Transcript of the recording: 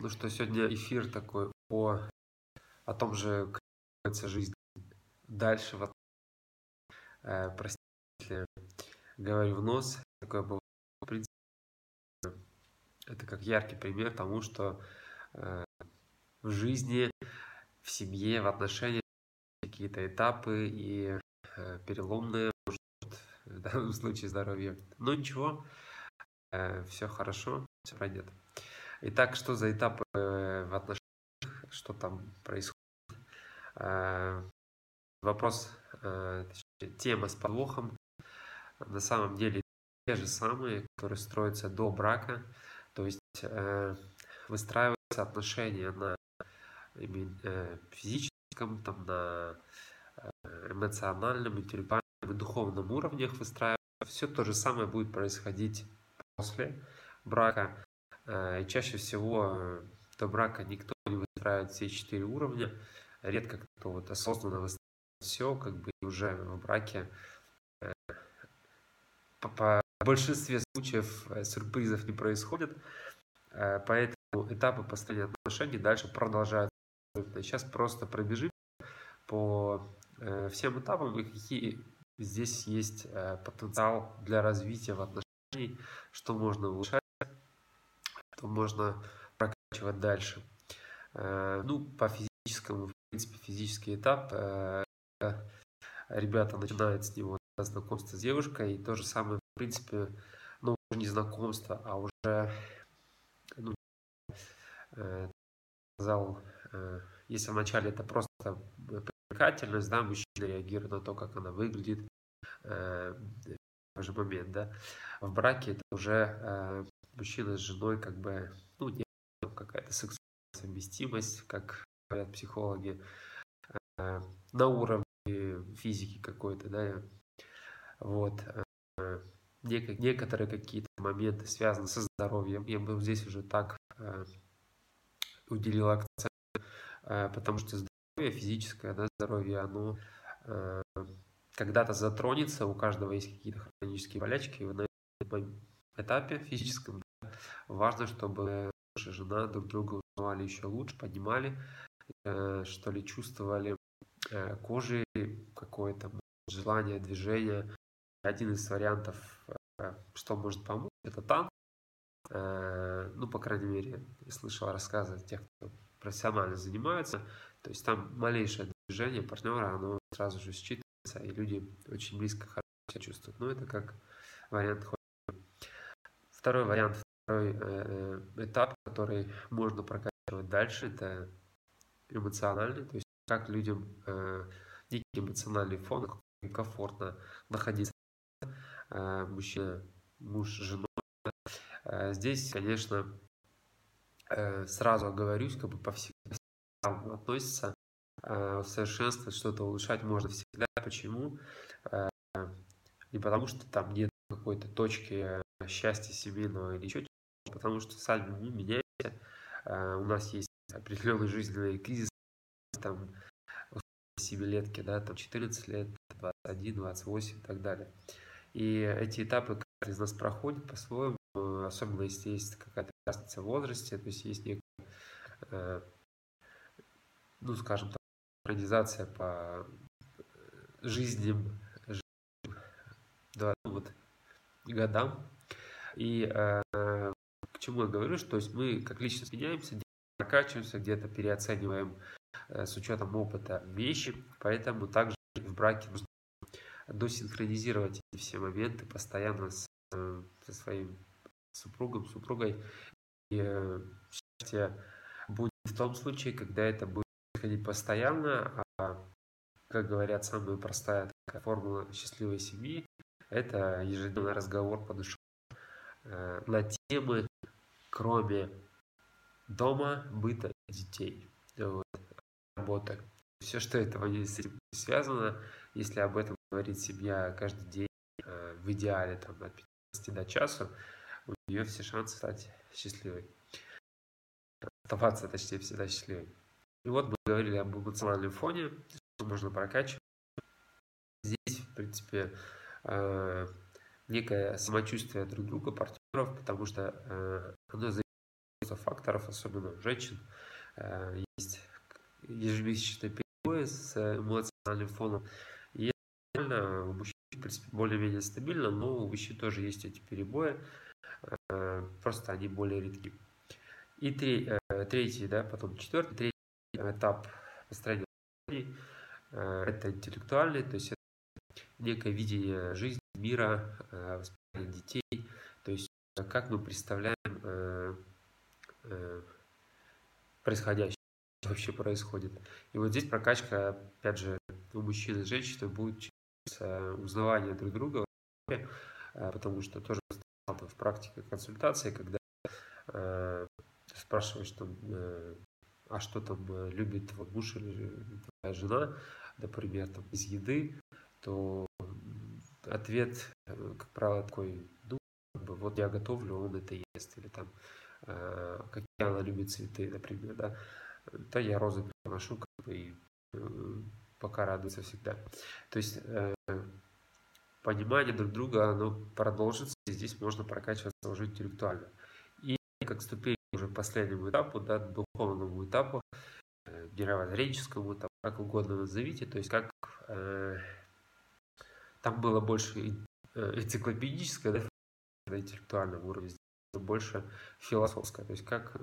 Ну что, сегодня эфир такой о, о том же, как двигается жизнь дальше. Вот, э, простите, если говорю в нос, такое бывает. В принципе, это как яркий пример тому, что э, в жизни, в семье, в отношениях какие-то этапы и э, переломные, может, в данном случае здоровье. Но ничего, э, все хорошо, все пройдет. Итак, что за этапы э, в отношениях, что там происходит? Э, вопрос, э, тема с подвохом. На самом деле те же самые, которые строятся до брака, то есть выстраиваются отношения на физическом, там, на эмоциональном, интеллектуальном и духовном уровнях выстраиваются. Все то же самое будет происходить после брака. Э, и чаще всего э, до брака никто не выстраивает все четыре уровня. Редко кто вот осознанно выстраивает все, как бы уже в браке э, по, большинстве случаев сюрпризов не происходит. Поэтому этапы построения отношений дальше продолжаются. Сейчас просто пробежим по всем этапам и какие здесь есть потенциал для развития в отношениях, что можно улучшать то можно прокачивать дальше. Э, ну, по физическому, в принципе, физический этап, э, ребята начинают с него знакомство с девушкой, и то же самое, в принципе, ну, уже не знакомство, а уже, ну, э, сказал, если вначале это просто привлекательность, да, мужчина реагирует на то, как она выглядит, же момент, да, в браке это уже мужчина с женой как бы, ну, не какая-то сексуальная совместимость, как говорят психологи, э, на уровне физики какой-то, да, вот. Э, некоторые какие-то моменты связаны со здоровьем. Я бы здесь уже так э, уделил акцент, потому что здоровье физическое, да, здоровье, оно когда-то затронется, у каждого есть какие-то хронические болячки, и на этом этапе физическом Важно, чтобы муж и жена друг друга узнавали еще лучше, понимали, э, что ли, чувствовали э, кожи какое-то желание, движение. Один из вариантов, э, что может помочь, это танк. Ну, по крайней мере, я слышал рассказы тех, кто профессионально занимается. То есть там малейшее движение партнера, оно сразу же считывается, и люди очень близко себя чувствуют. Но это как вариант. Второй вариант Второй э, этап, который можно прокачивать дальше, это эмоциональный, то есть как людям э, некий эмоциональный фон, комфортно находиться, э, мужчина, муж, жена. Здесь, конечно, сразу оговорюсь, как бы по всем относится, совершенствовать, что-то улучшать можно всегда. Почему? Не потому, что там нет какой-то точки счастья семейного или еще потому что сами мы меняемся, а, у нас есть определенный жизненный кризис, там, семилетки, да, там 14 лет, 21, 28 и так далее. И эти этапы каждый из нас проходит по-своему, особенно если есть какая-то разница в возрасте, то есть есть некая, э, ну, скажем так, организация по жизненным, да, вот, годам. И э, к чему я говорю, что то есть мы как личность меняемся, прокачиваемся, где-то переоцениваем э, с учетом опыта вещи, поэтому также в браке нужно досинхронизировать эти все моменты постоянно с, э, со своим супругом, супругой. И э, счастье будет в том случае, когда это будет происходить постоянно, а, как говорят, самая простая такая формула счастливой семьи – это ежедневный разговор по душе на темы кроме дома, быта детей, вот, работы. Все, что этого с этим связано, если об этом говорит семья каждый день, э, в идеале там, от 15 до часу, у нее все шансы стать счастливой. Оставаться, точнее, всегда счастливой. И вот мы говорили об эмоциональном фоне, можно прокачивать. Здесь, в принципе, э, некое самочувствие друг друга, партнеров, потому что э, оно зависит множество факторов, особенно у женщин. Есть ежемесячные перебои с эмоциональным фоном. И нормально, у мужчин, в принципе, более-менее стабильно, но у мужчин тоже есть эти перебои, просто они более редки. И три, третий, да, потом четвертый, третий этап построения это интеллектуальный, то есть это некое видение жизни, мира, воспитания детей, то есть как мы представляем происходящее вообще происходит. И вот здесь прокачка, опять же, у мужчин и женщин будет через узнавание друг друга, потому что тоже в практике консультации, когда спрашиваешь там, а что там любит твой муж или твоя жена, например, там, из еды, то ответ, как правило, такой, ну, как бы, вот я готовлю, он это ест, или там, какие она любит цветы, например, да, то я розы приношу, как бы, и пока радуется всегда. То есть понимание друг друга, оно продолжится, и здесь можно прокачиваться уже интеллектуально. И как ступень уже последнему этапу, да, духовному этапу, э, мировоззренческому, там, как угодно назовите, то есть как э, там было больше э, энциклопедическое, да, на интеллектуальном уровне, больше философское, то есть как